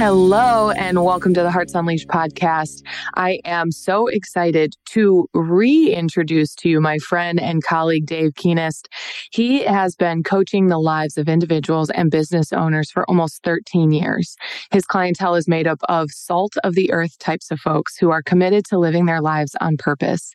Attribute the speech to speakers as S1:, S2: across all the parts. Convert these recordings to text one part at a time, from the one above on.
S1: Hello, and welcome to the Hearts Unleashed podcast. I am so excited to reintroduce to you my friend and colleague, Dave Kehnast. He has been coaching the lives of individuals and business owners for almost 13 years. His clientele is made up of salt of the earth types of folks who are committed to living their lives on purpose.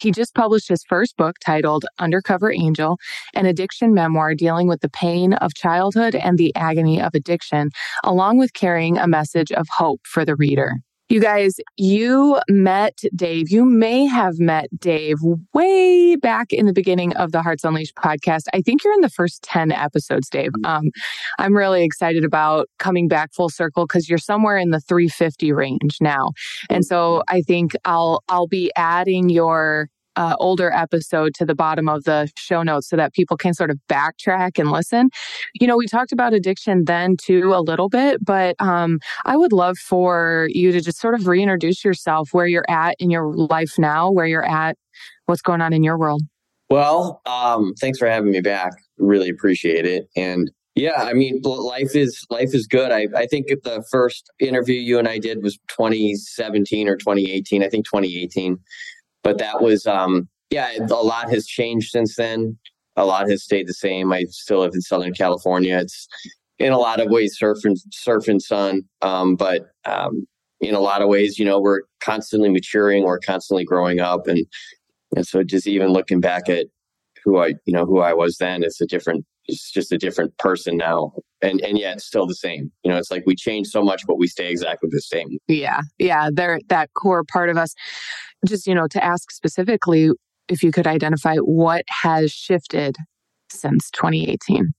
S1: He just published his first book titled Undercover Angel, an addiction memoir dealing with the pain of childhood and the agony of addiction, along with carrying a message of hope for the reader. You guys, you met Dave. You may have met Dave way back in the beginning of the Hearts Unleashed podcast. I think you're in the first 10 episodes, Dave. Mm-hmm. Um, I'm really excited about coming back full circle because you're somewhere in the 350 range now. And so I think I'll I'll be adding your uh, older episode to the bottom of the show notes so that people can sort of backtrack and listen. You know, we talked about addiction then too a little bit, but um, I would love for you to just sort of reintroduce yourself, where you're at in your life now, where you're at, what's going on in your world.
S2: Well, um, thanks for having me back. Really appreciate it. And yeah, I mean, life is life is good. I, I think the first interview you and I did was 2017 or 2018. I think 2018 but that was um yeah a lot has changed since then. A lot has stayed the same. I still live in southern california. It's in a lot of ways surf and surf and sun um, but um, in a lot of ways you know we're constantly maturing we're constantly growing up and and so just even looking back at who i you know who i was then it's a different it's just a different person now. And and yet still the same. You know it's like we change so much but we stay exactly the same.
S1: Yeah. Yeah. They're that core part of us just you know to ask specifically if you could identify what has shifted since 2018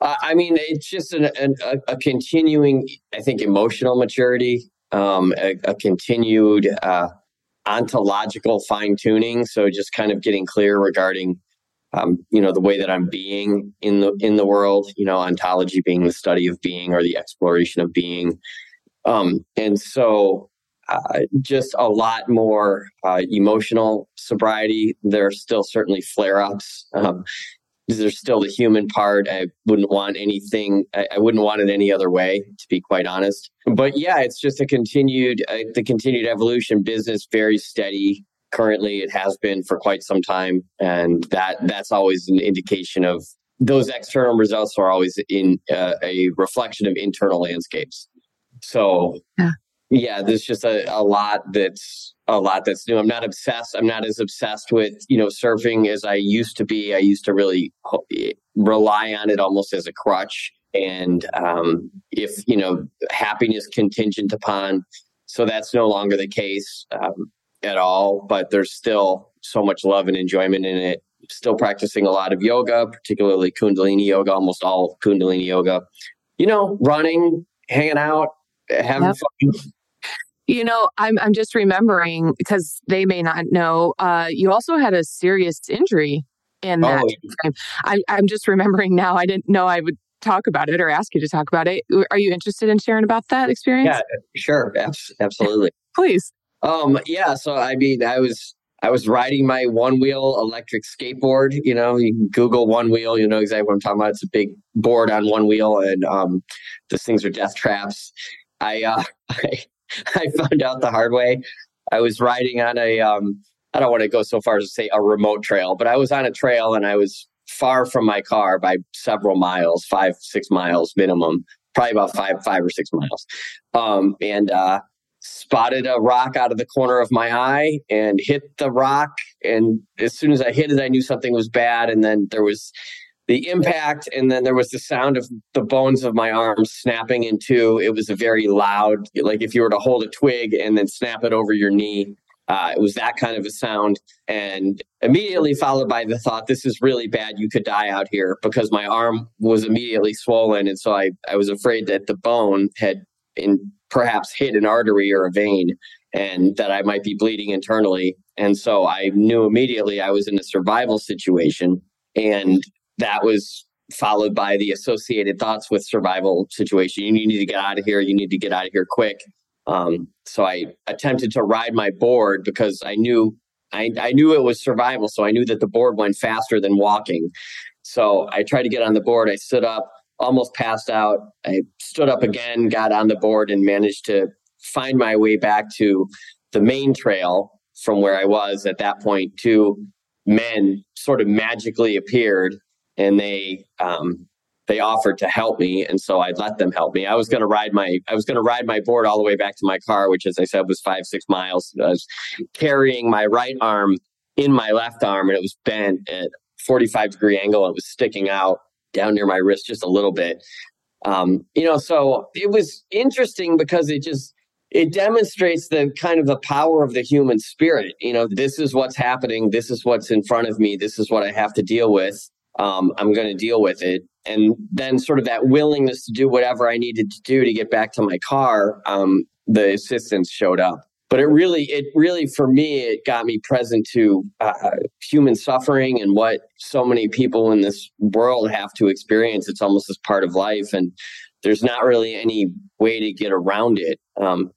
S1: uh,
S2: i mean it's just an, an, a, a, continuing i think emotional maturity um, a, a, continued uh, ontological fine tuning so just kind of getting clear regarding um, you know the way that i'm being in the in the world you know ontology being the study of being or the exploration of being. Um, and so uh, just a lot more uh, emotional sobriety. There are still certainly flare-ups. Um, there's still the human part. I wouldn't want anything I, I, wouldn't want it any other way to be quite honest. But yeah it's just a continued uh, the continued evolution. Business very steady. Currently it has been for quite some time and that that's always an indication of those external results are always in uh, a reflection of internal landscapes. So yeah. Yeah there's just a, a lot that's a lot that's new i'm not obsessed i'm not as obsessed with you know surfing as i used to be i used to really rely on it almost as a crutch and um, if you know happiness contingent upon so that's no longer the case um, at all, but there's still so much love and enjoyment in it. Still practicing a lot of yoga, particularly Kundalini yoga, almost all Kundalini yoga. You know, running, hanging out, having yep. fun.
S1: You know, I'm I'm just remembering because they may not know. Uh, you also had a serious injury in that. Oh. I'm I'm just remembering now. I didn't know I would talk about it or ask you to talk about it. Are you interested in sharing about that experience?
S2: Yeah, sure, absolutely.
S1: Please.
S2: Um, yeah. So I mean, I was I was riding my one wheel electric skateboard. You know, you can Google one wheel, you know exactly what I'm talking about. It's a big board on one wheel, and um, those things are death traps. I uh, I, I found out the hard way. I was riding on a um, I don't want to go so far as to say a remote trail, but I was on a trail and I was far from my car by several miles, five six miles minimum, probably about five five or six miles. Um, and uh, spotted a rock out of the corner of my eye and hit the rock. And as soon as I hit it, I knew something was bad. And then there was the impact, and then there was the sound of the bones of my arm snapping in two. It was a very loud, like if you were to hold a twig and then snap it over your knee. Uh, it was that kind of a sound, and immediately followed by the thought, "This is really bad. You could die out here." Because my arm was immediately swollen, and so I I was afraid that the bone had in perhaps hit an artery or a vein and that I might be bleeding internally. And so I knew immediately I was in a survival situation. And that was followed by the associated thoughts with survival situation. You need to get out of here. You need to get out of here quick. Um, so I attempted to ride my board because I knew I, I knew it was survival. So I knew that the board went faster than walking. So I tried to get on the board. I stood up, almost passed out. I stood up again, got on the board, and managed to find my way back to the main trail from where I was at that point. Two men sort of magically appeared and they um, they offered to help me and so i let them help me. I was going to ride my i was going to ride my board all the way back to my car which as i said was five six miles i was carrying my right arm in my left arm and it was bent at 45 degree angle. And it was sticking out down near my wrist just a little bit. Um, you know so it was interesting because it just it demonstrates the kind of the power of the human spirit. You know this is what's happening. This is what's in front of me. This is what i have to deal with um, i'm going to deal with it. And then sort of that willingness to do whatever i needed to do to get back to my car um, the assistance showed up. But it really it really for me it got me present to uh, human suffering and what so many people in this world have to experience. It's almost as part of life and there's not really any way to get around it um,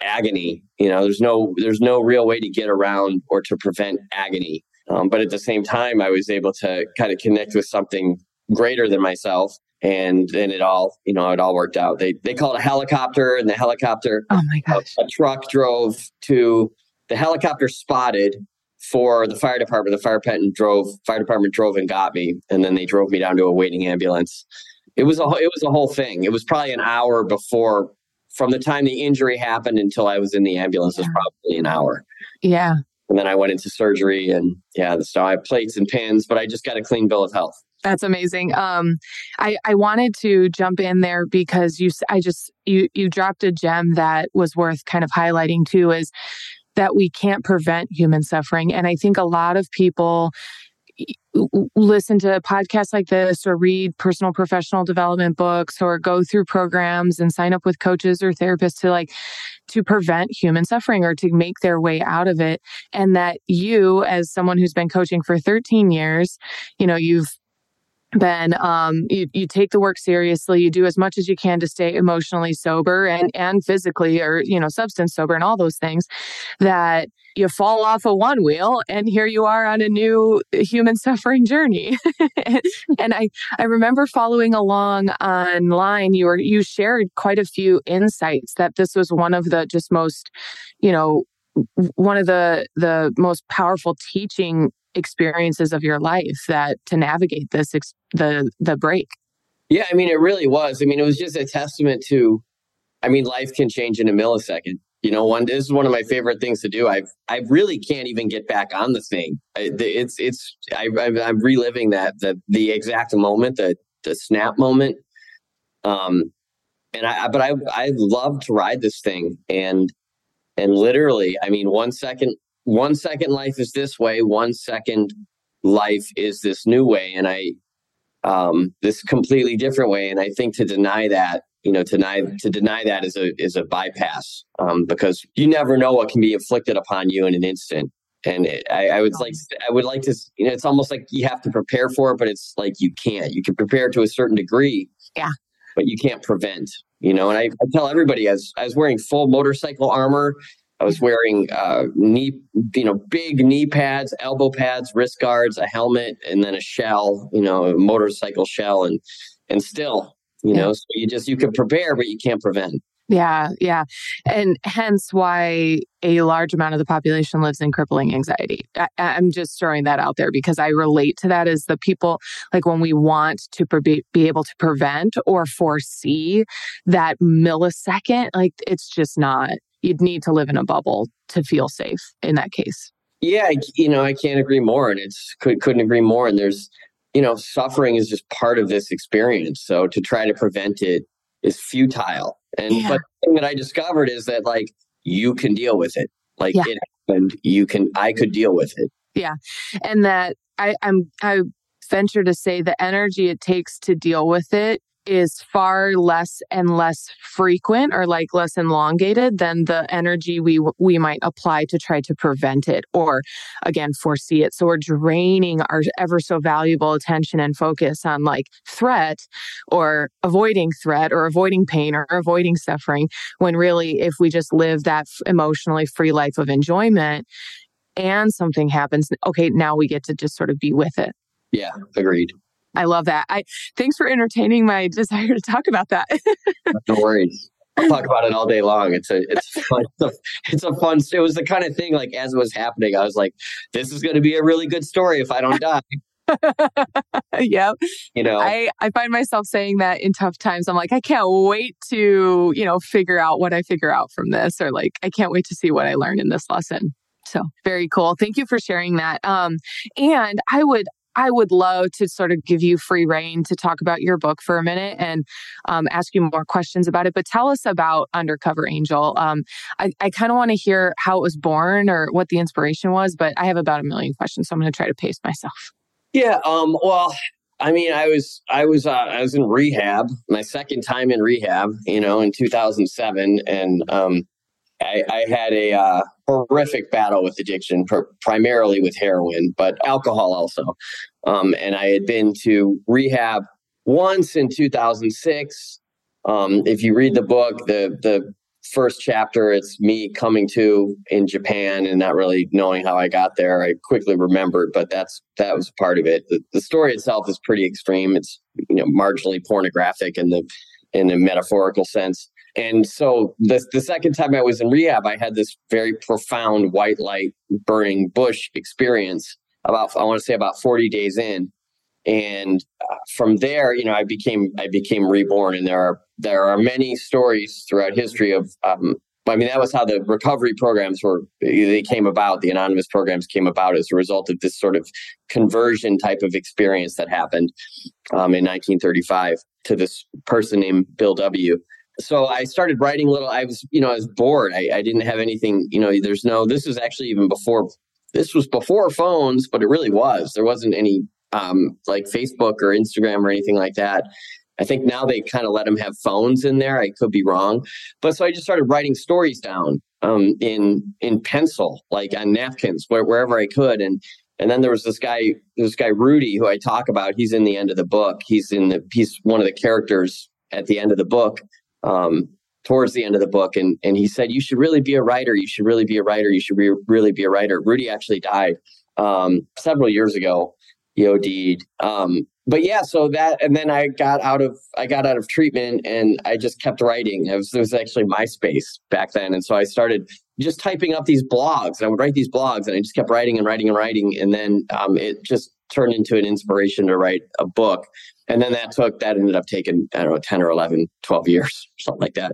S2: agony you know? There's no there's no real way to get around or to prevent agony um, but at the same time i was able to kind of connect with something greater than myself and then it all you know it all worked out. They they called a helicopter and the helicopter
S1: oh my gosh.
S2: a, a truck drove to the helicopter spotted for the fire department. The fire department drove fire department drove and got me and then they drove me down to a waiting ambulance. It was a it was a whole thing. It was probably an hour before from the time the injury happened until i was in the ambulance was probably an hour.
S1: Yeah
S2: and then i went into surgery and yeah so i have plates and pins but i just got a clean bill of health
S1: that's amazing. Um, I I wanted to jump in there because you I just you you dropped a gem that was worth kind of highlighting too is that we can't prevent human suffering, and I think a lot of people listen to podcasts like this or read personal professional development books or go through programs and sign up with coaches or therapists to like to prevent human suffering or to make their way out of it. And that you as someone who's been coaching for 13 years you know you've then um, you, you take the work seriously. You do as much as you can to stay emotionally sober and and physically or you know substance sober and all those things that you fall off of one wheel and here you are on a new human suffering journey. And i i remember following along online you were you shared quite a few insights that this was one of the just most you know one of the the most powerful teaching experiences of your life that to navigate this ex- the the break.
S2: Yeah i mean it really was. I mean it was just a testament to i mean life can change in a millisecond. You know one this is one of my favorite things to do. I've i really can't even get back on the thing. It's it's I, i'm reliving that the the exact moment the the snap moment. Um and i but i i love to ride this thing. And and literally i mean one second one second life is this way, one second life is this new way, and I um, this completely different way. And I think to deny that, you know, to deny to deny that is a is a bypass um, because you never know what can be inflicted upon you in an instant. And it, I, I would like I would like to you know it's almost like you have to prepare for it, but it's like you can't. You can prepare to a certain degree,
S1: yeah,
S2: but you can't prevent. You know, and I, I tell everybody as I was wearing full motorcycle armor I was wearing uh, knee, you know, big knee pads, elbow pads, wrist guards, a helmet, and then a shell, you know, a motorcycle shell, and and still, you yeah. know, so you just you can prepare, but you can't prevent.
S1: Yeah, yeah, and hence why a large amount of the population lives in crippling anxiety. I, am just throwing that out there because I relate to that as the people like when we want to pre- be able to prevent or foresee that millisecond, like it's just not you'd need to live in a bubble to feel safe in that case.
S2: Yeah, you know, I can't agree more, and it's could, couldn't agree more. And there's, you know, suffering is just part of this experience. So to try to prevent it is futile. And yeah. but the thing that I discovered is that like you can deal with it. Like yeah. it happened, you can. I could deal with it.
S1: Yeah, and that I, I'm I venture to say the energy it takes to deal with it is far less and less frequent or like less elongated than the energy we we might apply to try to prevent it or again foresee it. So we're draining our ever so valuable attention and focus on like threat or avoiding threat or avoiding pain or avoiding suffering when really if we just live that emotionally free life of enjoyment and something happens okay now we get to just sort of be with it.
S2: Yeah agreed
S1: I love that. I thanks for entertaining my desire to talk about that.
S2: no worries. I'll talk about it all day long. It's a it's fun. It's a, it's a fun. It was the kind of thing like as it was happening, I was like, this is going to be a really good story if I don't die.
S1: yep.
S2: You know,
S1: I, I find myself saying that in tough times. I'm like, I can't wait to, you know, figure out what I figure out from this, or like, I can't wait to see what I learned in this lesson. So very cool. Thank you for sharing that. Um, and I would I would love to sort of give you free rein to talk about your book for a minute and um, ask you more questions about it. But tell us about Undercover Angel. Um, I, I kind of want to hear how it was born or what the inspiration was, but I have about a million questions, so I'm going to try to pace myself.
S2: Yeah. Um, well, I mean, I was I was uh, I was in rehab, my second time in rehab, you know, in 2007, and um, I, I had a uh, horrific battle with addiction, pr- primarily with heroin, but alcohol also. Um, and I had been to rehab once in 2006. Um, if you read the book, the the first chapter, it's me coming to in Japan and not really knowing how I got there. I quickly remembered, but that's that was part of it. The, the story itself is pretty extreme. It's you know marginally pornographic in the in a metaphorical sense. And so the, the second time I was in rehab, I had this very profound white light burning bush experience about, I want to say about 40 days in. And uh, from there, you know, I became, I became reborn and there are, there are many stories throughout history of, um, I mean, that was how the recovery programs were, they came about. The anonymous programs came about as a result of this sort of conversion type of experience that happened um, in 1935 to this person named Bill W so I started writing little. I was, you know, I was bored. I, I didn't have anything. You know, there's no. This was actually even before. This was before phones, but it really was. There wasn't any um, like Facebook or Instagram or anything like that. I think now they kind of let them have phones in there. I could be wrong, but so I just started writing stories down um, in in pencil, like on napkins, where, wherever I could, and and then there was this guy, this guy Rudy, who I talk about. He's in the end of the book. He's in the he's one of the characters at the end of the book um, towards the end of the book, and and he said, "You should really be a writer. You should really be a writer. You should re- really be a writer." Rudy actually died um, several years ago. He OD'd. Um, but yeah, so that, and then I got out of I got out of treatment, and I just kept writing. It was, it was actually MySpace back then, and so I started just typing up these blogs. And I would write these blogs, and I just kept writing and writing and writing, and then um, it just turned into an inspiration to write a book. And then that took, that ended up taking, I don't know, 10 or 11, 12 years, something like that.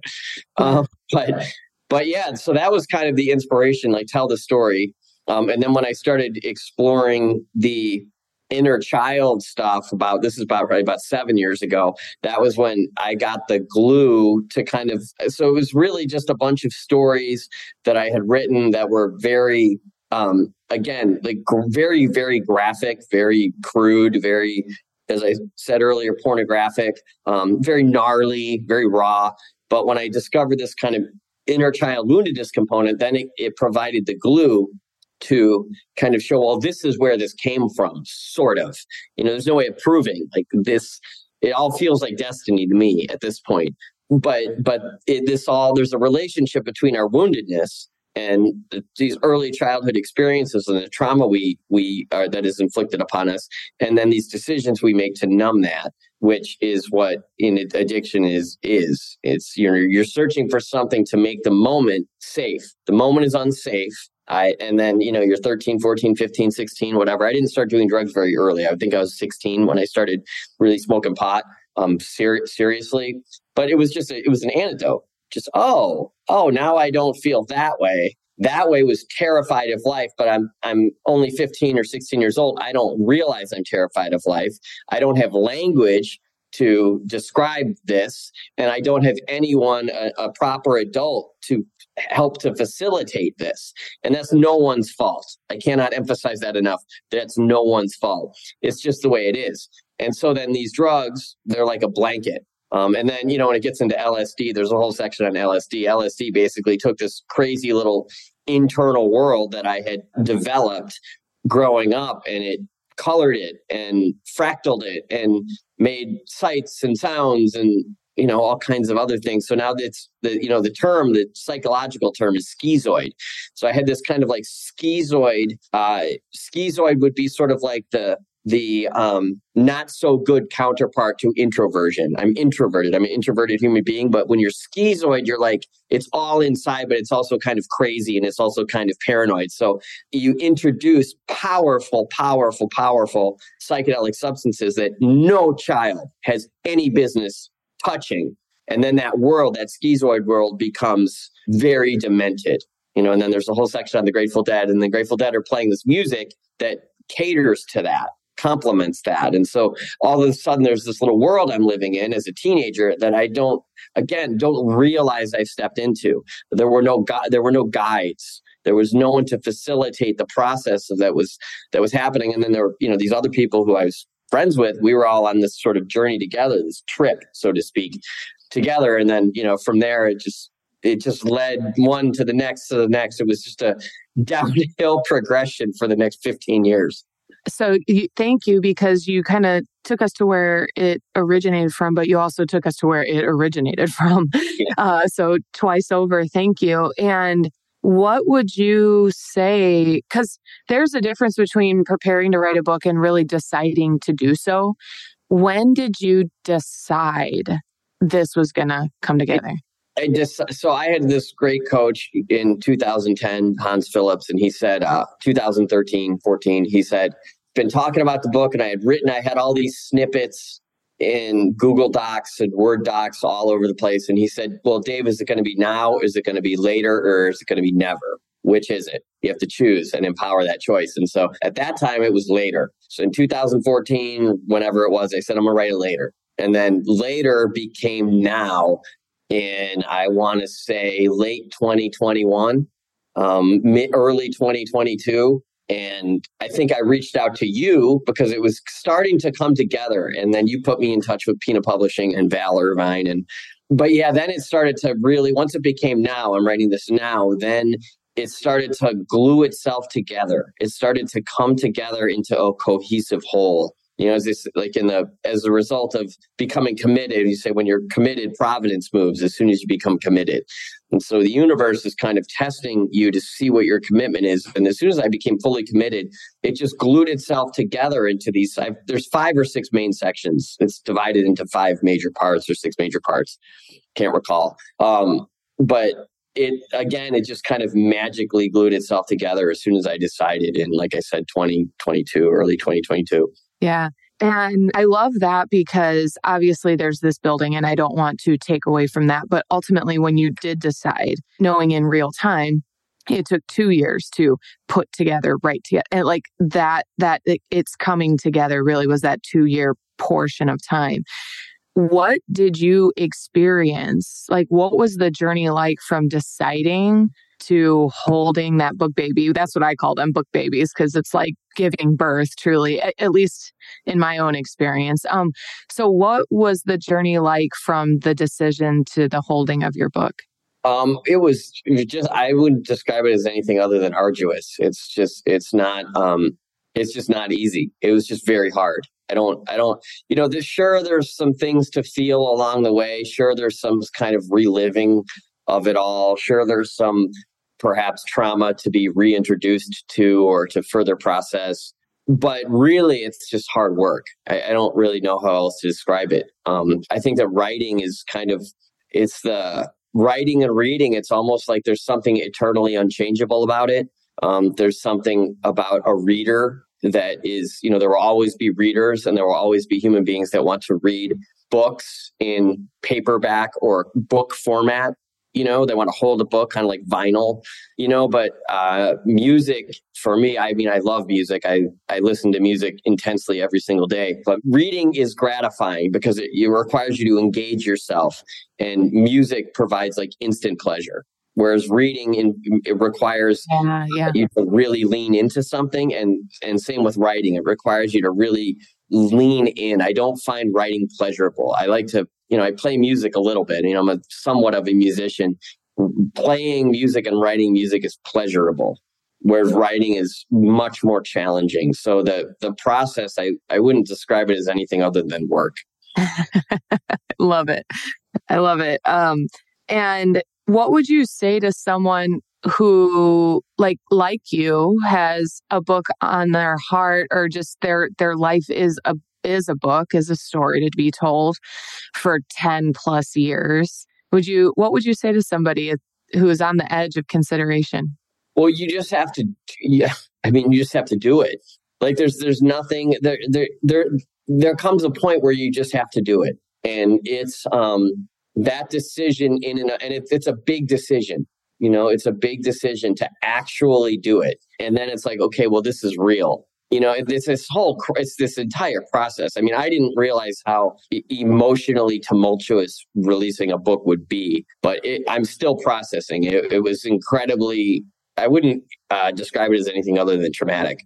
S2: Um, but, but yeah, so that was kind of the inspiration, like tell the story. Um, and then when I started exploring the inner child stuff about this is about right about seven years ago that was when i got the glue to kind of so it was really just a bunch of stories that i had written that were very um, again, like very, very graphic, very crude, very, as I said earlier, pornographic, um, very gnarly, very raw. But when I discovered this kind of inner child woundedness component, then it, it provided the glue to kind of show, well, this is where this came from, sort of. You know, there's no way of proving like this. It all feels like destiny to me at this point. But but it, this all there's a relationship between our woundedness and these early childhood experiences and the trauma we we are that is inflicted upon us and then these decisions we make to numb that which is what in addiction is is it's you're you're searching for something to make the moment safe the moment is unsafe I, and then, you know, you're 13, 14, 15, 16, whatever. I didn't start doing drugs very early. I think I was 16 when I started really smoking pot um, ser- seriously. But it was just, a, it was an antidote just oh oh now i don't feel that way. That way was terrified of life but i'm i'm only 15 or 16 years old. I don't realize i'm terrified of life. I don't have language to describe this and i don't have anyone a, a proper adult to help to facilitate this. And that's no one's fault. I cannot emphasize that enough. That's no one's fault. It's just the way it is. And so then these drugs they're like a blanket Um, and then, you know, when it gets into LSD, there's a whole section on LSD. LSD basically took this crazy little internal world that I had developed growing up and it colored it and fractaled it and made sights and sounds and you know all kinds of other things so now it's the you know the term the psychological term is schizoid so i had this kind of like schizoid uh schizoid would be sort of like the the um, not so good counterpart to introversion. I'm introverted. I'm an introverted human being, but when you're schizoid, you're like, it's all inside, but it's also kind of crazy and it's also kind of paranoid. So you introduce powerful, powerful, powerful psychedelic substances that no child has any business touching. And then that world, that schizoid world becomes very demented. You know, and then there's a whole section on the Grateful Dead, and the Grateful Dead are playing this music that caters to that complements that. And so all of a sudden there's this little world I'm living in as a teenager that I don't again don't realize I've stepped into. There were no gu- there were no guides. There was no one to facilitate the process of that was that was happening. And then there were, you know, these other people who I was friends with, we were all on this sort of journey together, this trip, so to speak, together. And then, you know, from there it just it just led one to the next to the next. It was just a downhill progression for the next 15 years
S1: so you, thank you because you kind of took us to where it originated from, but you also took us to where it originated from. Yeah. Uh, so twice over, thank you. And what would you say? Because there's a difference between preparing to write a book and really deciding to do so. When did you decide this was going to come together?
S2: I just so I had this great coach in 2010, Hans Phillips, and he said, uh, 2013, 14, he said, been talking about the book and I had written, I had all these snippets in Google Docs and Word Docs all over the place. And he said, Well, Dave, is it going to be now? Is it going to be later? Or is it going to be never? Which is it? You have to choose and empower that choice. And so at that time, it was later. So in 2014, whenever it was, I said, I'm going to write it later. And then later became now. And I want to say late 2021, um, mid, early 2022 and I think I reached out to you because it was starting to come together. And then you put me in touch with Pina Publishing and Val Irvine. And but yeah, then it started to really once it became now, I'm writing this now, then it started to glue itself together. It started to come together into a cohesive whole you know as this like in the as a result of becoming committed you say when you're committed providence moves as soon as you become committed. And so the universe is kind of testing you to see what your commitment is. And as soon as i became fully committed it just glued itself together into these I've, there's five or six main sections. It's divided into five major parts or six major parts. Can't recall. Um, but it again it just kind of magically glued itself together as soon as i decided in like i said 2022 early 2022
S1: yeah. And I love that because obviously there's this building, and I don't want to take away from that. But ultimately, when you did decide, knowing in real time, it took two years to put together, right together, and like that, that it's coming together really was that two year portion of time. What did you experience? Like, what was the journey like from deciding to holding that book baby. That's what I call them book babies because it's like giving birth truly, at, at, least in my own experience. Um, so what was the journey like from the decision to the holding of your book?
S2: Um, it was just I wouldn't describe it as anything other than arduous. It's just it's not um it's just not easy. It was just very hard. I don't, I don't, you know, there's, sure, there's some things to feel along the way. Sure, there's some kind of reliving of it all. Sure, there's some perhaps trauma to be reintroduced to or to further process. But really, it's just hard work. I, I don't really know how else to describe it. Um, I think that writing is kind of, it's the writing and reading, it's almost like there's something eternally unchangeable about it. Um, there's something about a reader that is, you know, there will always be readers and there will always be human beings that want to read books in paperback or book format you know they want to hold a book kind of like vinyl you know but uh, music for me i mean i love music i i listen to music intensely every single day but reading is gratifying because it, it requires you to engage yourself and music provides like instant pleasure whereas reading in, it requires yeah, yeah. you to really lean into something and and same with writing it requires you to really lean in. I don't find writing pleasurable. I like to, you know, I play music a little bit. You know, I'm a somewhat of a musician. Playing music and writing music is pleasurable, whereas writing is much more challenging. So the the process, I I wouldn't describe it as anything other than work.
S1: love it. I love it. Um, and what would you say to someone who like like you has a book on their heart or just their their life is a is a book is a story to be told for 10 plus years. Would you what would you say to somebody who is on the edge of consideration?
S2: Well you just have to yeah i mean you just have to do it. Like there's there's nothing there there there there comes a point where you just have to do it. And it's um that decision in and, and it's, it's a big decision you know, it's a big decision to actually do it. And then it's like, okay, well, this is real. You know, it's this whole, it's this entire process. I mean, I didn't realize how emotionally tumultuous releasing a book would be, but it, I'm still processing. It, it was incredibly, I wouldn't uh, describe it as anything other than traumatic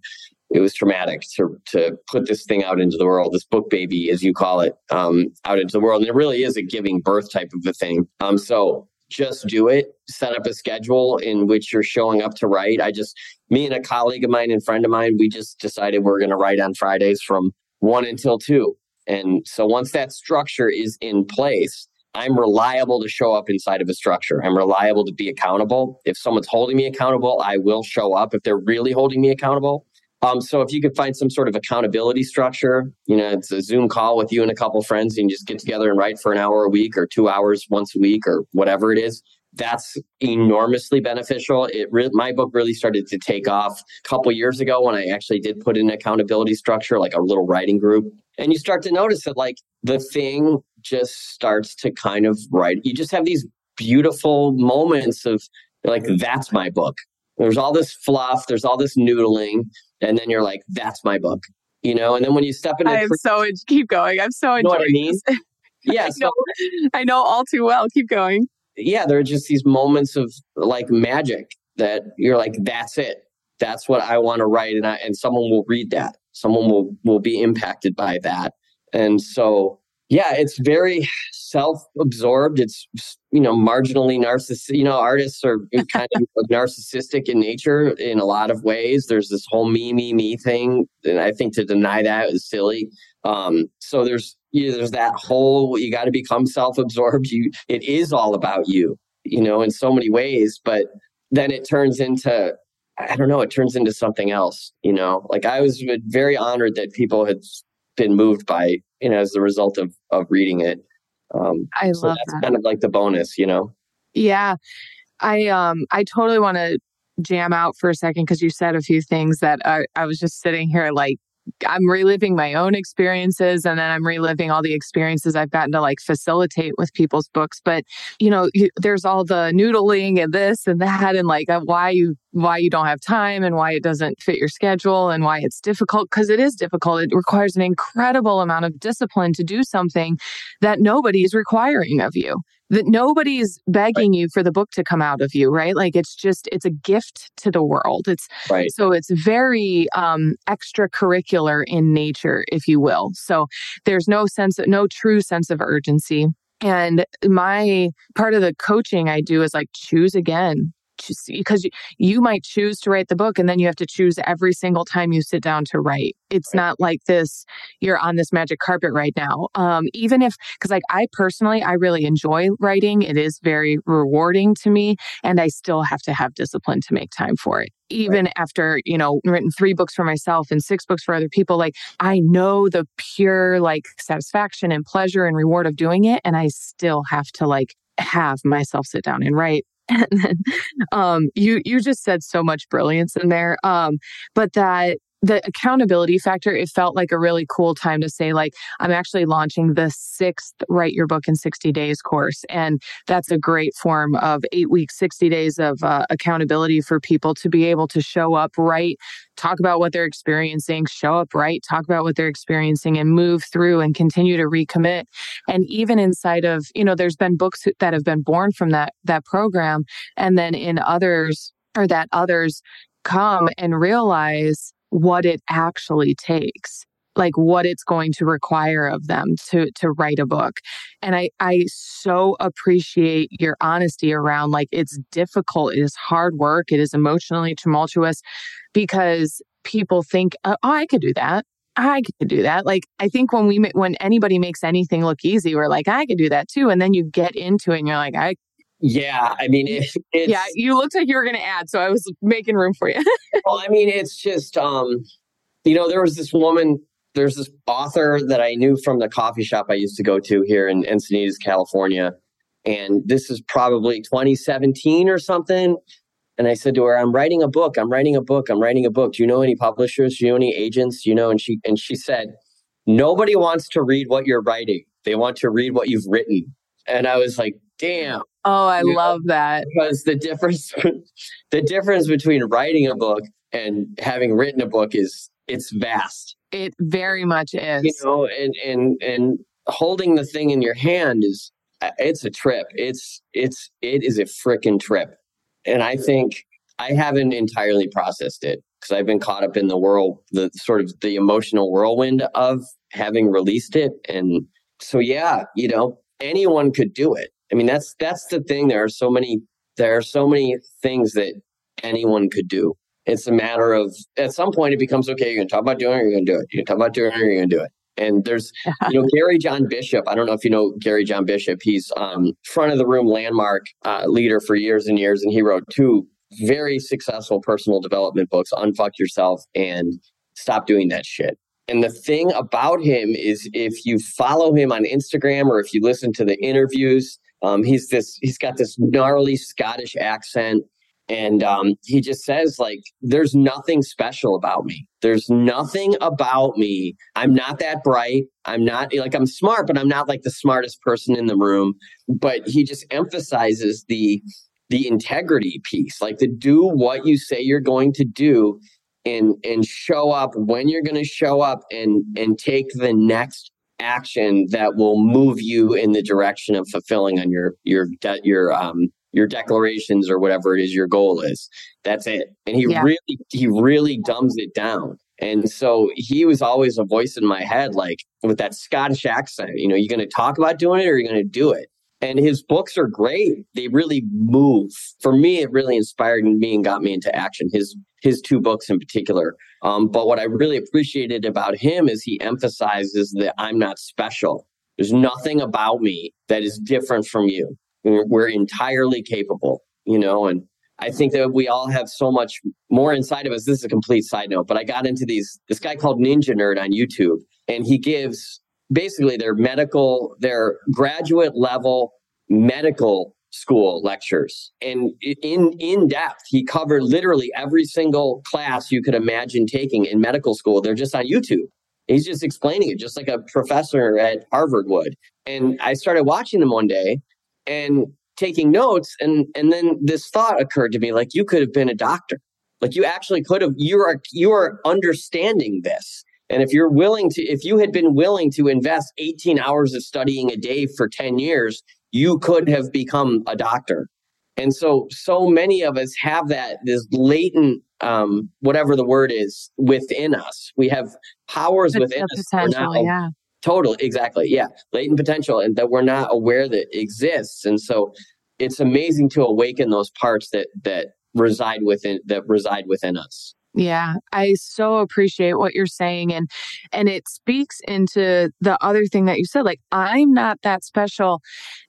S2: it was traumatic to to put this thing out into the world, this book baby, as you call it, um, out into the world. And it really is a giving birth type of a thing. Um, so just do it. Set up a schedule in which you're showing up to write. I just, me and a colleague of mine and friend of mine, we just decided we're going to write on Fridays from one until two. And so once that structure is in place, I'm reliable to show up inside of a structure. I'm reliable to be accountable. If someone's holding me accountable, I will show up. If they're really holding me accountable, um, so if you could find some sort of accountability structure, you know, it's a Zoom call with you and a couple friends, and you just get together and write for an hour a week or two hours once a week or whatever it is. That's enormously beneficial. It re- my book really started to take off a couple years ago when I actually did put in an accountability structure, like a little writing group. And you start to notice that like the thing just starts to kind of write. You just have these beautiful moments of like, that's my book. There's all this fluff, there's all this noodling, and then you're like, that's my book, you know. And then when you step into,
S1: I'm so keep going. I'm so enjoying.
S2: You know what I mean? Yeah,
S1: I, so, know, I know all too well. Keep going.
S2: Yeah, there are just these moments of like magic that you're like, that's it. That's what I want to write, and I, and someone will read that. Someone will will be impacted by that, and so yeah, it's very self-absorbed. It's you know marginally narcissistic. You know, artists are kind of narcissistic in nature in a lot of ways. There's this whole me, me, me thing, and I think to deny that is silly. Um, so there's you know, there's that whole you got to become self-absorbed. You it is all about you, you know, in so many ways. But then it turns into I don't know, it turns into something else. You know, like I was very honored that people had been moved by you know as the result of of reading it. Um
S1: i
S2: so
S1: love
S2: that's
S1: that.
S2: kind of like the bonus you know?
S1: Yeah. I um i totally want to jam out for a second because you said a few things that I, I was just sitting here like I'm reliving my own experiences and then I'm reliving all the experiences I've gotten to like facilitate with people's books. But, you know, you, there's all the noodling and this and that and like uh, why you why you don't have time and why it doesn't fit your schedule and why it's difficult because it is difficult. It requires an incredible amount of discipline to do something that nobody is requiring of you that nobody's begging right. you for the book to come out of you right? Like it's just it's a gift to the world. It's
S2: right.
S1: so it's very um extracurricular in nature if you will. So there's no sense of no true sense of urgency. And my part of the coaching I do is like choose again because you, you might choose to write the book and then you have to choose every single time you sit down to write. It's not like this, you're on this magic carpet right now. Um, even if, because like I personally, I really enjoy writing, it is very rewarding to me, and I still have to have discipline to make time for it. Even right. after, you know, written three books for myself and six books for other people, like I know the pure like satisfaction and pleasure and reward of doing it. And I still have to like have myself sit down and write and then um, you you just said so much brilliance in there um, but that the accountability factor it felt like a really cool time to say like i'm actually launching the sixth write your book in 60 days course and that's a great form of eight weeks 60 days of uh, accountability for people to be able to show up write talk about what they're experiencing show up write talk about what they're experiencing and move through and continue to recommit. And even inside of you know there's been books that have been born from that that program and then in others or that others come and realize what it actually takes like what it's going to require of them to to write a book and i i so appreciate your honesty around like it's difficult it is hard work it is emotionally tumultuous because people think oh, oh i could do that I could do that. Like I think when we when anybody makes anything look easy, we're like, I could do that too. And then you get into it, and you're like, I.
S2: Yeah, I mean, it,
S1: yeah, you looked like you were going to add, so I was making room for you.
S2: well, I mean, it's just, um, you know, there was this woman there's this author that I knew from the coffee shop I used to go to here in Encinitas, California. And this is probably 2017 or something. And I said to her, I'm writing a book. I'm writing a book. I'm writing a book. Do you know any publishers? Do you know any agents? Do you know? And she and she said, Nobody wants to read what you're writing. They want to read what you've written. And I was like, damn.
S1: Oh, I you love know? that.
S2: Because the difference the difference between writing a book and having written a book is it's vast.
S1: It very much is.
S2: You know, and and and holding the thing in your hand is uh, it's a trip. It's it's it is a freaking trip. And I think I haven't entirely processed it because I've been caught up in the world, the sort of the emotional whirlwind of having released it. And so yeah, you know, anyone could do it. I mean, that's that's the thing. There are so many there are so many things that anyone could do. It's a matter of at some point it becomes okay. You're going to talk about doing it. You're going to do it. You're going to talk about doing it. You're going to do it. And there's, you know, Gary John Bishop. I don't know if you know Gary John Bishop. He's um, front of the room landmark uh, leader for years and years, and he wrote two very successful personal development books: "Unfuck Yourself" and "Stop Doing That Shit." And the thing about him is, if you follow him on Instagram or if you listen to the interviews, um, he's this. He's got this gnarly Scottish accent. And um, he just says like there's nothing special about me. There's nothing about me. I'm not that bright. I'm not like i'm smart but i'm not like the smartest person in the room. But he just emphasizes the the integrity piece like to do what you say you're going to do and and show up when you're going to show up and and take the next action that will move you in the direction of fulfilling on your your your um your declarations or whatever it is your goal is. That's it. And he yeah. really he really dumbs it down. And so he was always a voice in my head, like with that Scottish accent. You know, you're going to talk about doing it or you're going to do it. And his books are great. They really move. For me, it really inspired me and got me into action. His his two books in particular. Um, but what I really appreciated about him is he emphasizes that I'm not special. There's nothing about me that is different from you. We're entirely capable, you know, and I think that we all have so much more inside of us. This is a complete side note, but I got into these this guy called Ninja Nerd on YouTube, and he gives basically their medical, their graduate level medical school lectures. And in in depth he covered literally every single class you could imagine taking in medical school. They're just on youtube. He's just explaining it just like a professor at harvard would. And i started watching them one day and taking notes and and then this thought occurred to me like you could have been a doctor. Like you actually could have you are you are understanding this and if you're willing to if you had been willing to invest 18 hours of studying a day for 10 years you could have become a doctor and so so many of us have that this latent um, whatever the word is within us we have powers it's within us
S1: potential, yeah
S2: Totally, exactly. Yeah. Latent potential and that we're not aware that exists. And so it's amazing to awaken those parts that that reside within that reside within us.
S1: Yeah, I so appreciate what you're saying and and it speaks into the other thing that you said like I'm not that special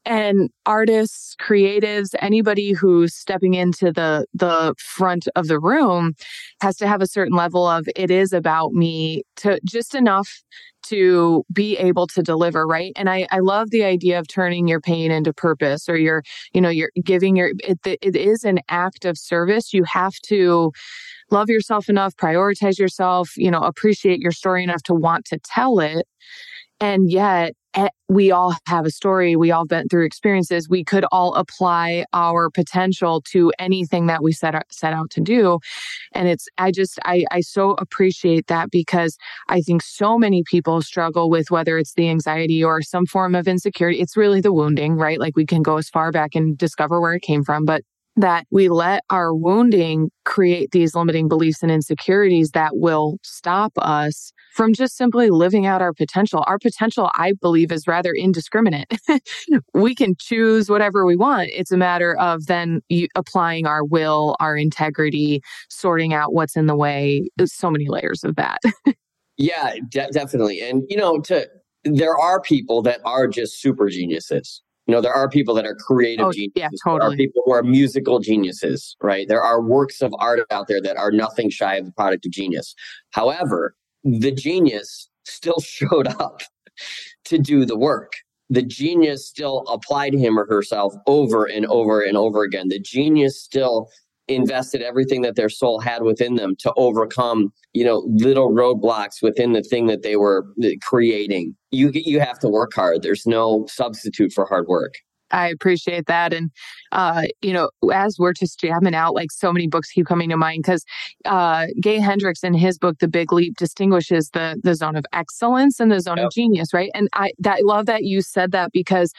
S1: and artists, creatives, anybody who's stepping into the the front of the room has to have a certain level of it is about me to just enough to be able to deliver right? And i i love the idea of turning your pain into purpose or your you know you're giving your it, it is an act of service you have to love yourself enough prioritize yourself you know appreciate your story enough to want to tell it and yet Eh, we all have a story. We all been through experiences. We could all apply our potential to anything that we set out, set out to do. And it's, I just, I, I so appreciate that because I think so many people struggle with whether it's the anxiety or some form of insecurity. It's really the wounding, right? Like we can go as far back and discover where it came from, but that we let our wounding create these limiting beliefs and insecurities that will stop us from just simply living out our potential. Our potential, I believe, is rather indiscriminate. we can choose whatever we want. It's a matter of then applying our will, our integrity, sorting out what's in the way. There's so many layers of that.
S2: yeah, de- definitely. And, you know, to, there are people that are just super geniuses. You know, there are people that are creative
S1: oh,
S2: geniuses.
S1: Yeah, totally.
S2: There are people who are musical geniuses, right? There are works of art out there that are nothing shy of the product of genius. However, the genius still showed up to do the work. The genius still applied him or herself over and over and over again. The genius still invested everything that their soul had within them to overcome you know little roadblocks within the thing that they were uh, creating you you have to work hard there's no substitute for hard work
S1: I appreciate that. And, uh, you know, as we're just jamming out, like so many books keep coming to mind because uh, Gay Hendricks in his book, The Big Leap, distinguishes the, the zone of excellence and the zone yep. of genius, right? And I, that, I love that you said that because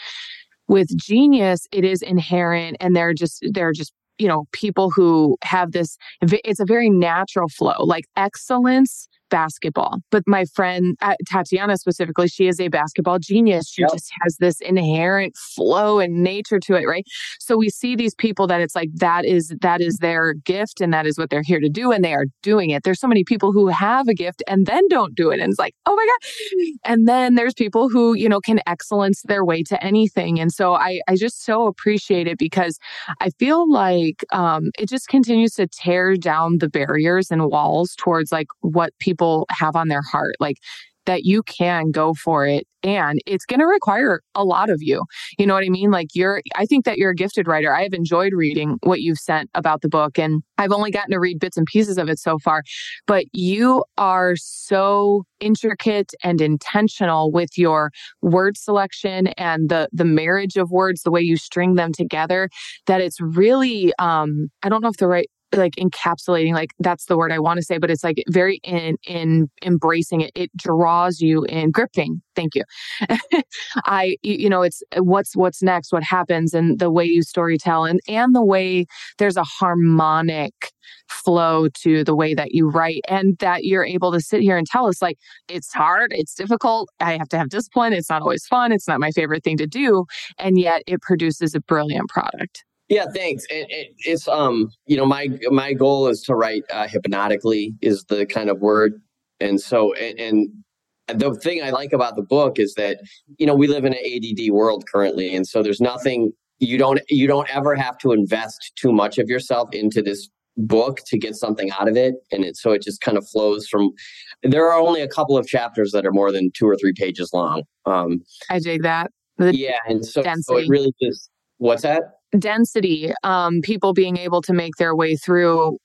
S1: with genius, it is inherent and they're just, they're just you know people who have this it's a very natural flow like excellence basketball. But my friend uh, Tatiana specifically, she is a basketball genius. She yep. just has this inherent flow and nature to it, right? So we see these people that it's like that is that is their gift and that is what they're here to do and they are doing it. There's so many people who have a gift and then don't do it and it's like, "Oh my god." And then there's people who, you know, can excellence their way to anything. And so I I just so appreciate it because I feel like um it just continues to tear down the barriers and walls towards like what people people have on their heart. Like that you can go for it and it's going to require a lot of you. You know what I mean? Like you're I think that you're a gifted writer. I have enjoyed reading what you've sent about the book and I've only gotten to read bits and pieces of it so far, but you are so intricate and intentional with your word selection and the the marriage of words, the way you string them together that it's really um I don't know if the right like encapsulating like that's the word i want to say but it's like very in in embracing it. It draws you in. Gripping thank you. I you know it's what's what's next? What happens? And the way you story tell and and the way there's a harmonic flow to the way that you write and that you're able to sit here and tell us like it's hard it's difficult i have to have discipline it's not always fun it's not my favorite thing to do and yet it produces a brilliant product
S2: yeah, thanks. It, it, it's um, you know, my my goal is to write uh, hypnotically is the kind of word, and so and, and the thing I like about the book is that you know we live in an ADD world currently, and so there's nothing you don't you don't ever have to invest too much of yourself into this book to get something out of it, and it so it just kind of flows from. There are only a couple of chapters that are more than two or three pages long. Um,
S1: I dig that.
S2: The yeah, and so, so it really just what's that
S1: density, um, people being able to make their way through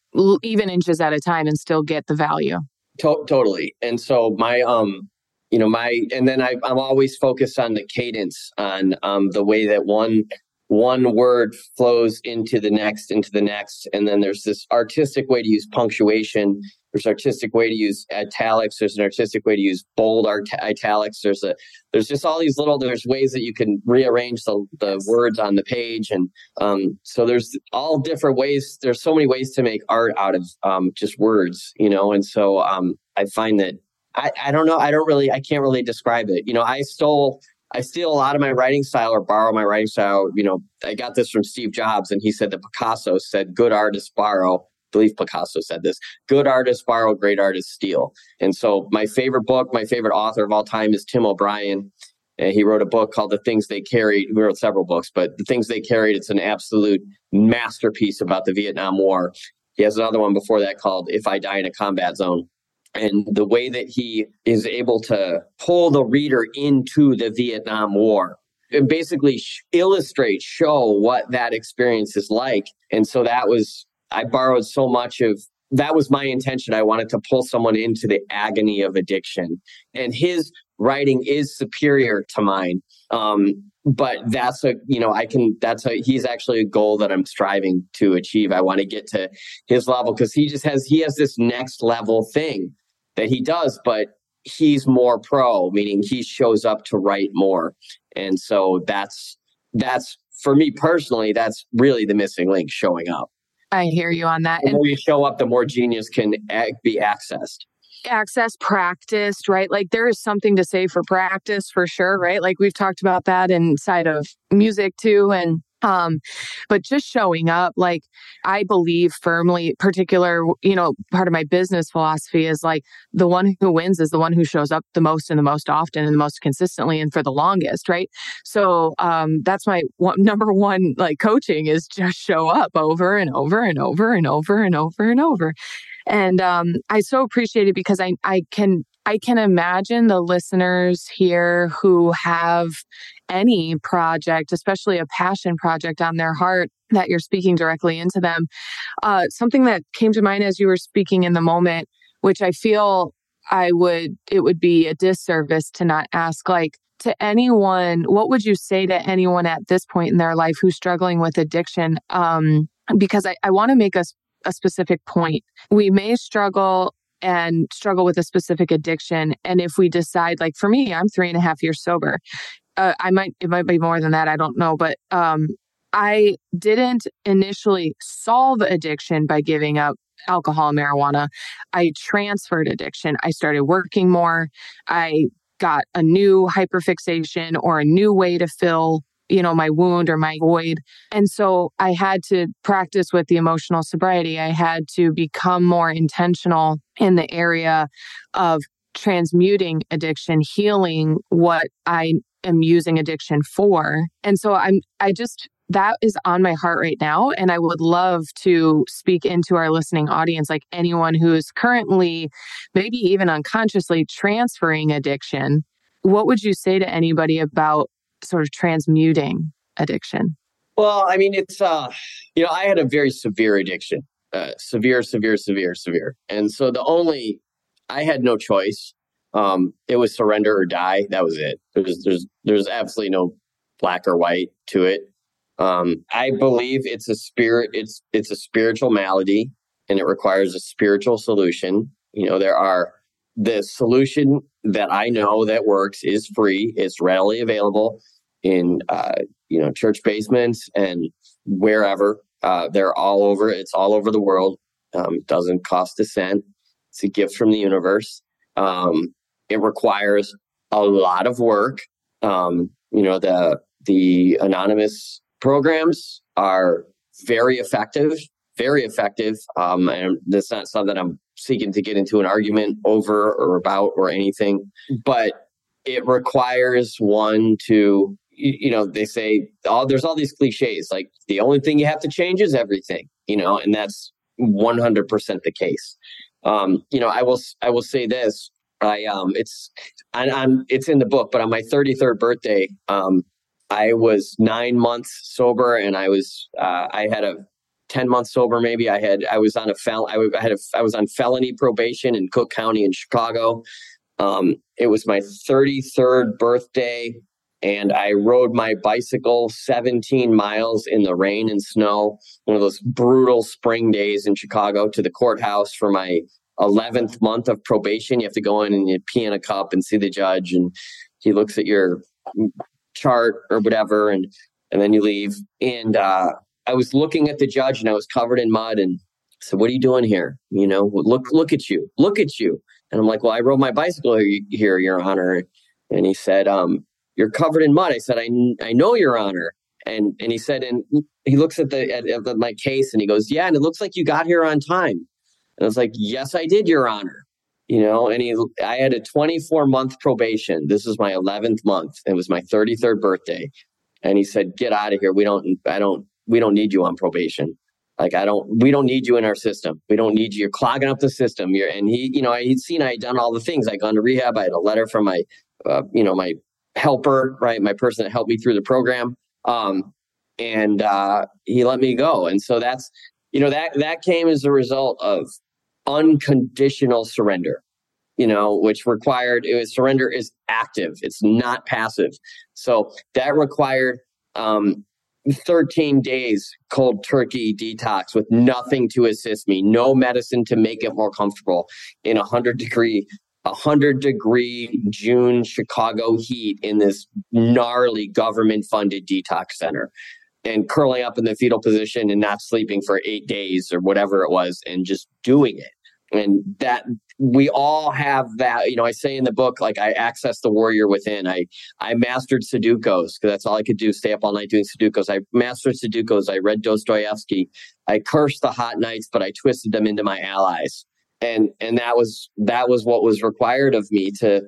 S1: even inches at a time and still get the value.
S2: To- totally. And so my, um, you know, my, and then I, I'm always focused on the cadence, on um, the way that one one word flows into the next, into the next, and then there's this artistic way to use punctuation there's artistic way to use italics. There's an artistic way to use bold art- italics. There's a there's just all these little there's ways that you can rearrange the, the words on the page, and um, so there's all different ways. There's so many ways to make art out of um, just words, you know. And so um, I find that I, I don't know. I don't really. I can't really describe it. You know, I stole I steal a lot of my writing style or borrow my writing style. You know, I got this from Steve Jobs, and he said that Picasso said, "Good artists borrow, believe Picasso said this good artists borrow, great artists steal. And so, my favorite book, my favorite author of all time is Tim O'Brien. And he wrote a book called The Things They Carried. We wrote several books, but The Things They Carried, it's an absolute masterpiece about the Vietnam War. He has another one before that called If I Die in a Combat Zone. And the way that he is able to pull the reader into the Vietnam War and basically illustrate, show what that experience is like. And so that was I borrowed so much of that was my intention. I wanted to pull someone into the agony of addiction. And his writing is superior to mine. Um, but that's a, you know, I can, that's a, he's actually a goal that I'm striving to achieve. I want to get to his level because he just has, he has this next level thing that he does, but he's more pro, meaning he shows up to write more. And so that's, that's for me personally, that's really the missing link showing up.
S1: I hear you on that.
S2: The more you show up, the more genius can be accessed.
S1: Access practiced, right? Like there is something to say for practice for sure, right? Like we've talked about that inside of music too. And um but just showing up like i believe firmly particular you know part of my business philosophy is like the one who wins is the one who shows up the most and the most often and the most consistently and for the longest right so um that's my one, number one like coaching is just show up over and over and over and over and over and over and um i so appreciate it because i i can I can imagine the listeners here who have any project, especially a passion project on their heart that you're speaking directly into them. Uh, something that came to mind as you were speaking in the moment, which I feel I would, it would be a disservice to not ask, like, to anyone, what would you say to anyone at this point in their life who's struggling with addiction? Um, because I, I want to make a, a specific point. We may struggle and struggle with a specific addiction. And if we decide, like for me, I'm three and a half years sober. Uh, I might, it might be more than that. I don't know. But um, I didn't initially solve addiction by giving up alcohol and marijuana. I transferred addiction. I started working more. I got a new hyperfixation or a new way to fill you know, my wound or my void. And so I had to practice with the emotional sobriety. I had to become more intentional in the area of transmuting addiction, healing what I am using addiction for. And so I'm, I just, that is on my heart right now. And I would love to speak into our listening audience, like anyone who is currently, maybe even unconsciously transferring addiction. What would you say to anybody about sort of transmuting addiction?
S2: Well, I mean, it's, uh, you know, I had a very severe addiction, uh, severe, severe, severe, severe. And so the only, I had no choice. Um, it was surrender or die. That was it. There's, there's, there's absolutely no black or white to it. Um, I believe it's a spirit, it's, it's a spiritual malady and it requires a spiritual solution. You know, there are the solution that I know that works is free. It's readily available in uh, you know church basements and wherever. Uh, they're all over. It's all over the world. Um, doesn't cost a cent. It's a gift from the universe. Um, it requires a lot of work. Um, you know the the anonymous programs are very effective, very effective. Um, and that's not something I'm seeking to get into an argument over or about or anything, but it requires one to, you know, they say, oh, there's all these cliches like the only thing you have to change is everything, you know, and that's 100% the case. Um, you know, I will, I will say this. I, um, it's, and I'm, it's in the book, but on my 33rd birthday, um, I was nine months sober and I was, uh, I had a 10 months sober maybe. I had i was on a fel i, had a, I was on felony probation in cook county in chicago. Um, it was my 33rd birthday and i rode my bicycle 17 miles in the rain and snow one of those brutal spring days in chicago to the courthouse for my 11th month of probation. You have to go in and you pee in a cup and see the judge and he looks at your chart or whatever and and then you leave. And uh I was looking at the judge and I was covered in mud and said, "What are you doing here? You know, look, look at you, look at you." And I'm like, "Well, I rode my bicycle here, Your Honor." And he said, um, "You're covered in mud." I said, "I, I know, Your Honor." And and he said, and he looks at the at, at my case and he goes, "Yeah, and it looks like you got here on time." And I was like, "Yes, I did, Your Honor." You know, and he, I had a 24 month probation. This was my 11th month. It was my 33rd birthday. And he said, "Get out of here. We don't. I don't we don't need you on probation. Like I don't, we don't need you in our system. We don't need you. You're clogging up the system. You're, and he, you know, he'd seen I had done all the things. I'd gone to rehab. I had a letter from my, uh, you know, my helper, right, my person that helped me through the program. Um, and uh, he let me go. And so that's, you know, that that came as a result of unconditional surrender. You know, which required it was surrender is active. It's not passive. So that required um, 13 days cold turkey detox with nothing to assist me, no medicine to make it more comfortable in a 100 degree 100 degree June Chicago heat in this gnarly government funded detox center and curling up in the fetal position and not sleeping for 8 days or whatever it was and just doing it. And that we all have that you know i say in the book like i access the warrior within. I i mastered sudokus because that's all i could do stay up all night doing sudokus. I mastered sudokus. I read dostoevsky. I cursed the hot nights but i twisted them into my allies. And and that was that was what was required of me to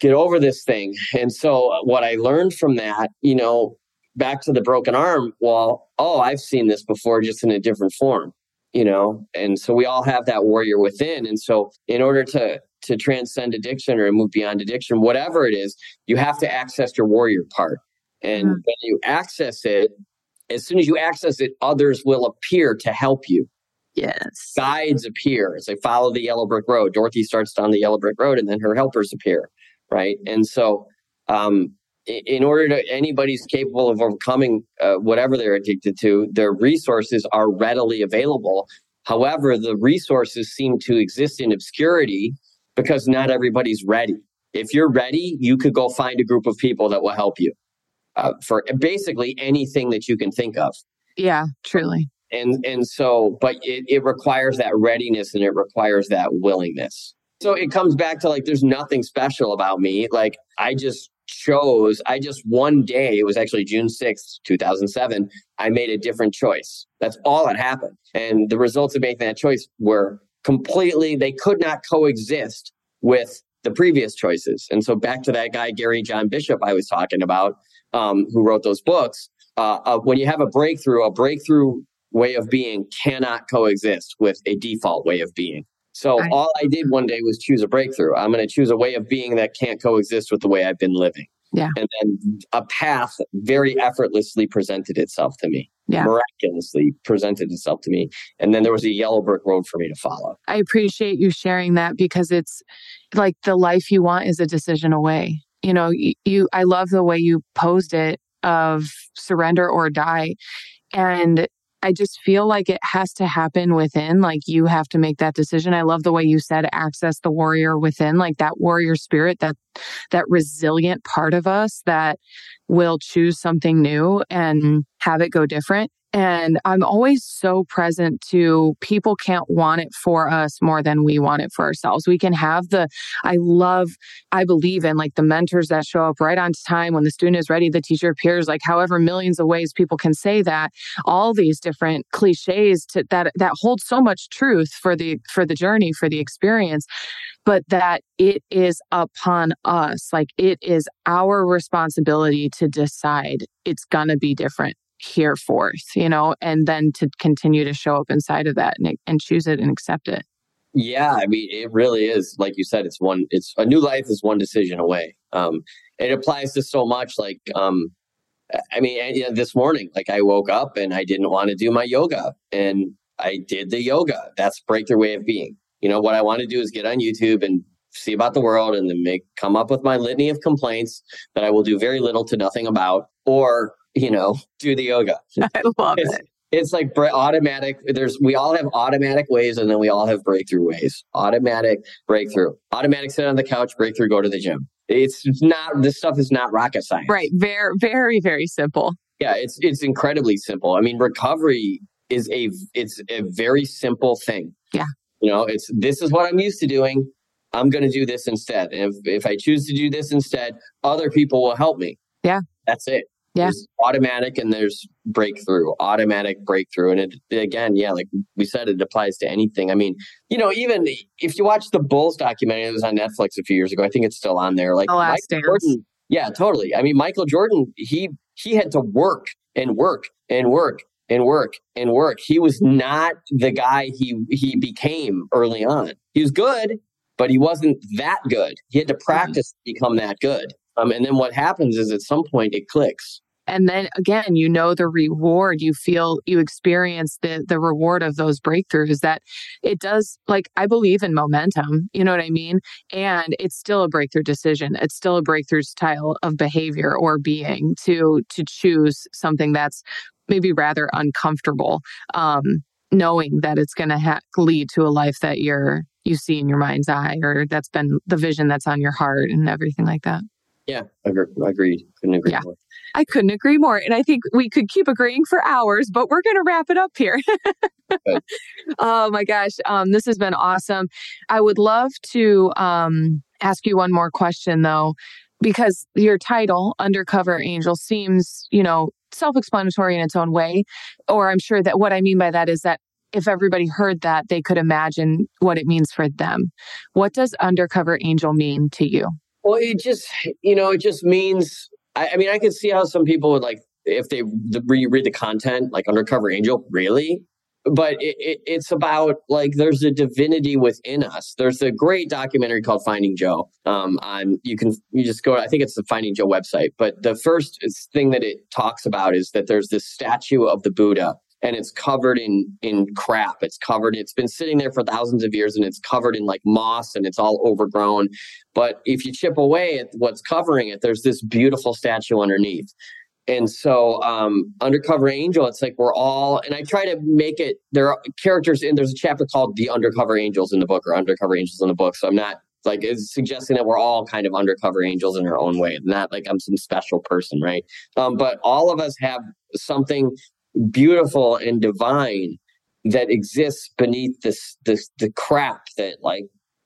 S2: get over this thing. And so uh, what i learned from that you know back to the broken arm well oh i've seen this before just in a different form you know and so we all have that warrior within. And so in order to to transcend addiction or move beyond addiction whatever it is you have to access your warrior part. And mm-hmm. when you access it as soon as you access it others will appear to help you.
S1: Yes.
S2: Guides appear as they follow the yellow brick road. Dorothy starts down the yellow brick road and then her helpers appear right? And so um in order to anybody's capable of overcoming uh, whatever they're addicted to their resources are readily available. However the resources seem to exist in obscurity because not everybody's ready. If you're ready you could go find a group of people that will help you uh, for basically anything that you can think of.
S1: Yeah truly.
S2: And and so but it, it requires that readiness and it requires that willingness. So it comes back to like there's nothing special about me. Like i just chose, I just one day, it was actually June 6th, 2007, I made a different choice. That's all that happened. And the results of making that choice were completely, they could not coexist with the previous choices. And so back to that guy, Gary John Bishop, I was talking about, um, who wrote those books. Uh, uh, when you have a breakthrough, a breakthrough way of being cannot coexist with a default way of being. So right. all I did one day was choose a breakthrough. I'm going to choose a way of being that can't coexist with the way I've been living.
S1: Yeah.
S2: And then a path very effortlessly presented itself to me.
S1: Yeah.
S2: Miraculously presented itself to me. And then there was a yellow brick road for me to follow.
S1: I appreciate you sharing that because it's like the life you want is a decision away. You know, you I love the way you posed it of surrender or die. And I just feel like it has to happen within. Like you have to make that decision. I love the way you said access the warrior within, like that warrior spirit, that that resilient part of us that will choose something new and have it go different. And I'm always so present to people can't want it for us more than we want it for ourselves. We can have the, I love, I believe in like the mentors that show up right on time when the student is ready, the teacher appears, like however millions of ways people can say that, all these different cliches to, that, that hold so much truth for the, for the journey, for the experience but that it is upon us. Like it is our responsibility to decide it's going to be different here forth, you know, and then to continue to show up inside of that and, and choose it and accept it.
S2: Yeah, I mean, it really is. Like you said, it's one. It's a new life is one decision away. Um, it applies to so much. Like, um, I mean, you know, this morning, like I woke up and I didn't want to do my yoga, and I did the yoga. That's breakthrough way of being. You know, what I want to do is get on YouTube and see about the world, and then make come up with my litany of complaints that I will do very little to nothing about, or you know, do the yoga.
S1: I love
S2: it's,
S1: it.
S2: It's like automatic. There's we all have automatic ways, and then we all have breakthrough ways. Automatic breakthrough. Automatic sit on the couch. Breakthrough. Go to the gym. It's not. This stuff is not rocket science.
S1: Right. Very, very, very simple.
S2: Yeah. It's it's incredibly simple. I mean, recovery is a it's a very simple thing.
S1: Yeah.
S2: You know, it's this is what I'm used to doing. I'm going to do this instead. And if if I choose to do this instead, other people will help me.
S1: Yeah.
S2: That's it.
S1: Yeah.
S2: There's automatic and there's breakthrough, automatic breakthrough. And it, again, yeah, like we said, it applies to anything. I mean, you know, even if you watch the Bulls documentary that was on Netflix a few years ago, I think it's still on there. Like, Michael Jordan, yeah, totally. I mean, Michael Jordan, he, he had to work and work and work and work and work. He was not the guy he, he became early on. He was good, but he wasn't that good. He had to practice to become that good. Um, and then what happens is at some point it clicks.
S1: And then again, you know the reward. You feel you experience the the reward of those breakthroughs. That it does. Like I believe in momentum. You know what I mean. And it's still a breakthrough decision. It's still a breakthrough style of behavior or being to to choose something that's maybe rather uncomfortable. Um, knowing that it's going to ha- lead to a life that you're you see in your mind's eye or that's been the vision that's on your heart and everything like that
S2: Yeah, agreed. Couldn't agree yeah. more.
S1: I couldn't agree more. And I think we could keep agreeing for hours, but we're going to wrap it up here. oh my gosh. Um, this has been awesome. I would love to um, ask you one more question, though, because your title, Undercover Angel, seems, you know, self explanatory in its own way. Or I'm sure that what I mean by that is that if everybody heard that, they could imagine what it means for them. What does Undercover Angel mean to you?
S2: Well, it just, you know, it just means, I, I mean, I could see how some people would like, if they the, read the content, like Undercover Angel, really? But it, it, it's about like there's a divinity within us. There's a great documentary called Finding Joe. Um, on you can you just go. I think it's the Finding Joe website. But the first thing that it talks about is that there's this statue of the Buddha and it's covered in in crap. It's covered. It's been sitting there for thousands of years, and it's covered in like moss, and it's all overgrown. But if you chip away at what's covering it, there's this beautiful statue underneath. And so, um, Undercover Angel, it's like we're all, and I try to make it. There are characters in. There's a chapter called "The Undercover Angels" in the book, or "Undercover Angels" in the book. So I'm not like it's suggesting that we're all kind of undercover angels in our own way not like i'm some special person right um, but all of us have something beautiful and divine that exists beneath this this the crap that like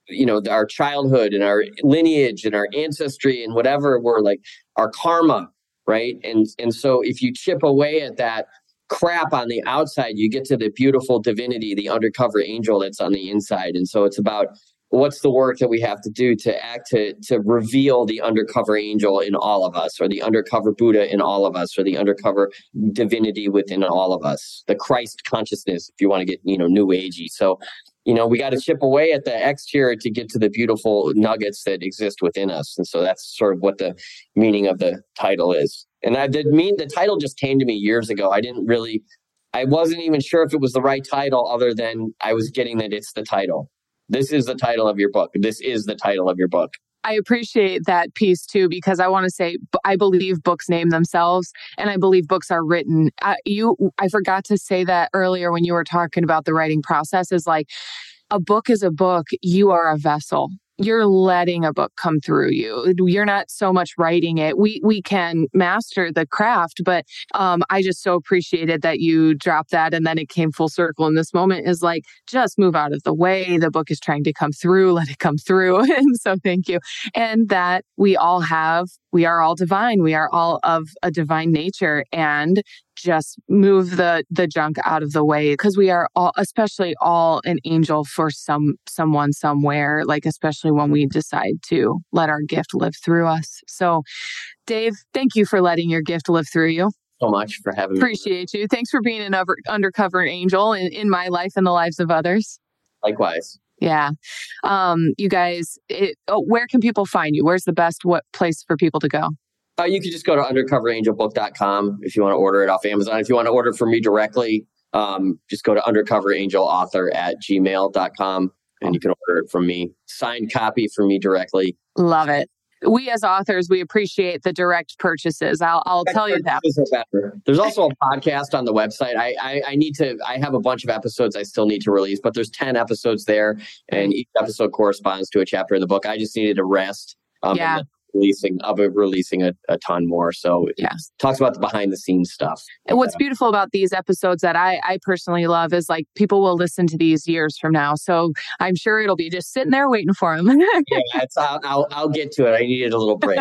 S2: you know our childhood and our lineage and our ancestry and whatever we're like our karma right? And and so if you chip away at that crap on the outside you get to the beautiful divinity the undercover angel that's on the inside. And so it's about what's the work that we have to do to act to to reveal the undercover angel in all of us or the undercover buddha in all of us or the undercover divinity within all of us the christ consciousness if you want to get you know new agey. So you know we got to chip away at the exterior to get to the beautiful nuggets that exist within us. And so that's sort of what the meaning of the title is. And i did mean the title just came to me years ago. I didn't really i wasn't even sure if it was the right title other than i was getting that it's the title this is the title of your book. This is the title of your book.
S1: I appreciate that piece too because I want to say I believe books name themselves and I believe books are written. Uh, you I forgot to say that earlier when you were talking about the writing process is like a book is a book, you are a vessel you're letting a book come through you. You're not so much writing it. We we can master the craft, but um, I just so appreciated that you dropped that, and then it came full circle. In this moment, is like just move out of the way. The book is trying to come through. Let it come through. and so, thank you. And that we all have. We are all divine. We are all of a divine nature, and just move the the junk out of the way because we are all especially all an angel for some someone somewhere like especially when we decide to let our gift live through us. So dave thank you for letting your gift live through you.
S2: So much for having
S1: appreciate me. Appreciate you. Thanks for being an over, undercover angel in, in my life and the lives of others.
S2: Likewise.
S1: Yeah. Um you guys it, oh, where can people find you? Where's the best what place for people to go
S2: uh, you can just go to undercoverangelbook.com if you want to order it off Amazon. If you want to order from me directly, um, just go to undercoverangelauthor at gmail.com and you can order it from me. Signed copy from me directly.
S1: Love it. We as authors, we appreciate the direct purchases. I'll, I'll tell you that.
S2: There's also a podcast on the website. I, I, I need to. I have a bunch of episodes I still need to release, but there's ten episodes there, and each episode corresponds to a chapter in the book. I just needed a rest.
S1: Um, yeah
S2: releasing of it releasing a, a ton more. So yeah, talks about the behind the scenes stuff.
S1: And what's beautiful about these episodes that I I personally love is like people will listen to these years from now. So I'm sure it'll be just sitting there waiting for them.
S2: yeah, I'll, I'll, I'll get to it. I needed a little break.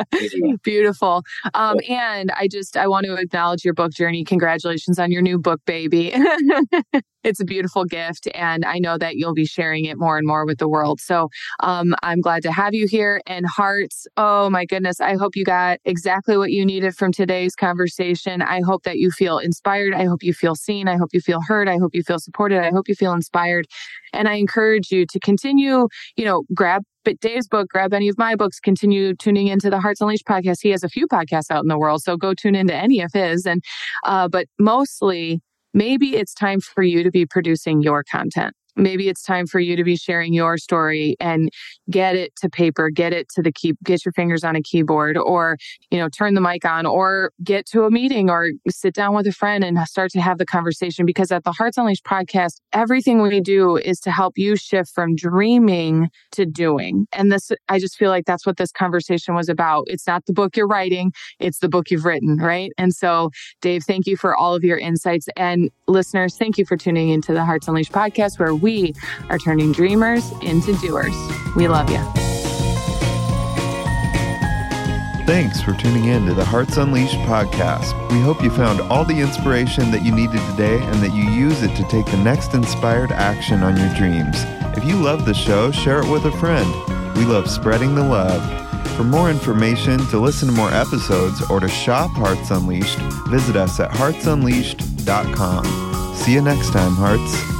S1: Beautiful. Um, and I just I want to acknowledge your book journey. Congratulations on your new book, baby it's a beautiful gift. And I know that you'll be sharing it more and more with the world. So um, I'm glad to have you here. And hearts, oh my goodness, I hope you got exactly what you needed from today's conversation. I hope that you feel inspired. I hope you feel seen. I hope you feel heard. I hope you feel supported. I hope you feel inspired. And I encourage you to continue, you know, grab Dave's book, grab any of my books, continue tuning into the Hearts Unleashed podcast. He has a few podcasts out in the world, so go tune into any of his. And uh, but mostly maybe it's time for you to be producing your content. Maybe it's time for you to be sharing your story and get it to paper, get it to the key, get your fingers on a keyboard or, you know, turn the mic on or get to a meeting or sit down with a friend and start to have the conversation. Because at the Hearts Unleashed podcast, everything we do is to help you shift from dreaming to doing. And this, I just feel like that's what this conversation was about. It's not the book you're writing, it's the book you've written, right? And so, Dave, thank you for all of your insights. And listeners, thank you for tuning into the Hearts Unleashed podcast, where we are turning dreamers into doers. We love you.
S3: Thanks for tuning in to the Hearts Unleashed podcast. We hope you found all the inspiration that you needed today and that you use it to take the next inspired action on your dreams. If you love the show, share it with a friend. We love spreading the love. For more information, to listen to more episodes, or to shop Hearts Unleashed, visit us at heartsunleashed.com. See you next time, Hearts.